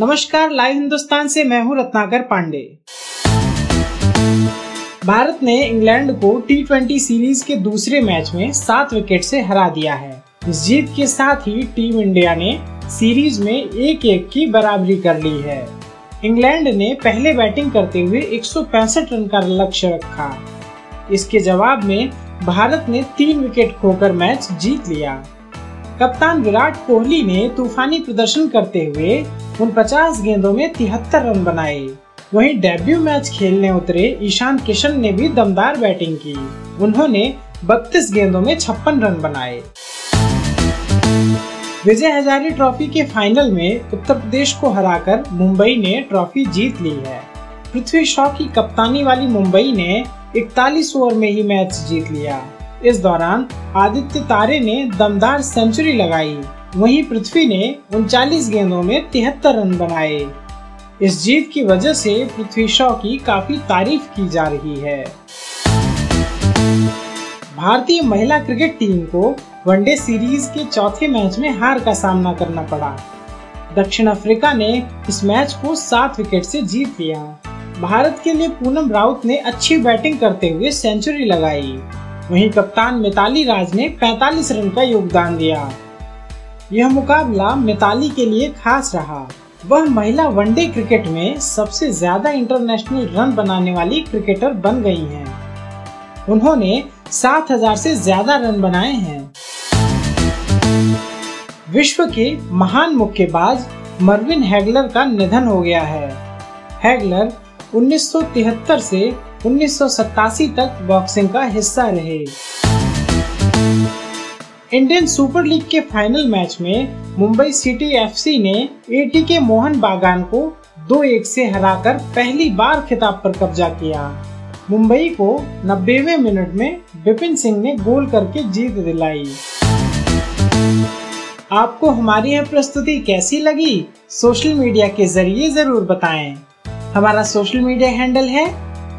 नमस्कार, लाइव हिंदुस्तान से मैं हूँ रत्नाकर पांडे। भारत ने इंग्लैंड को टी सीरीज़ के दूसरे मैच में सात विकेट से हरा दिया है। इस जीत के साथ ही टीम इंडिया ने सीरीज़ में एक एक की बराबरी कर ली है। इंग्लैंड ने पहले बैटिंग करते हुए 165 रन का लक्ष्य रखा। इसके जवाब में भारत ने तीन विकेट खोकर मैच जीत लिया। कप्तान विराट कोहली ने तूफानी प्रदर्शन करते हुए उन 50 गेंदों में तिहत्तर रन बनाए। वहीं डेब्यू मैच खेलने उतरे ईशान किशन ने भी दमदार बैटिंग की। उन्होंने 32 गेंदों में छप्पन रन बनाए। विजय हजारे ट्रॉफी के फाइनल में उत्तर प्रदेश को हराकर मुंबई ने ट्रॉफी जीत ली है। पृथ्वी शॉ की कप्तानी वाली मुंबई ने 41 ओवर में ही मैच जीत लिया। इस दौरान आदित्य तारे ने दमदार सेंचुरी लगाई। वहीं पृथ्वी ने उनचालीस गेंदों में तिहत्तर रन बनाए। इस जीत की वजह से पृथ्वी शॉ की काफ़ी तारीफ़ की जा रही है। भारतीय महिला क्रिकेट टीम को वनडे सीरीज़ के चौथे मैच में हार का सामना करना पड़ा। दक्षिण अफ्रीका ने इस मैच को सात विकेट से जीत लिया। भारत के लिए पूनम राउत ने अच्छी बैटिंग करते हुए सेंचुरी लगाई। वहीं कप्तान मिताली राज ने 45 रन का योगदान दिया। यह मुकाबला मिताली के लिए खास रहा। वह महिला वनडे क्रिकेट में सबसे ज़्यादा इंटरनेशनल रन बनाने वाली क्रिकेटर बन गई हैं। उन्होंने 7000 से ज़्यादा रन बनाए हैं। विश्व के महान मुक्केबाज मर्विन हैगलर का निधन हो गया है। हैगलर 1973 से 1987 तक बॉक्सिंग का हिस्सा रहे। इंडियन सुपर लीग के फाइनल मैच में मुंबई सिटी एफसी ने एटी के मोहन बागान को दो एक से हराकर पहली बार खिताब पर कब्जा किया। मुंबई को नब्बेवे मिनट में बिपिन सिंह ने गोल करके जीत दिलाई। आपको हमारी यह प्रस्तुति कैसी लगी, सोशल मीडिया के ज़रिए ज़रूर बताएँ। हमारा सोशल मीडिया हैंडल है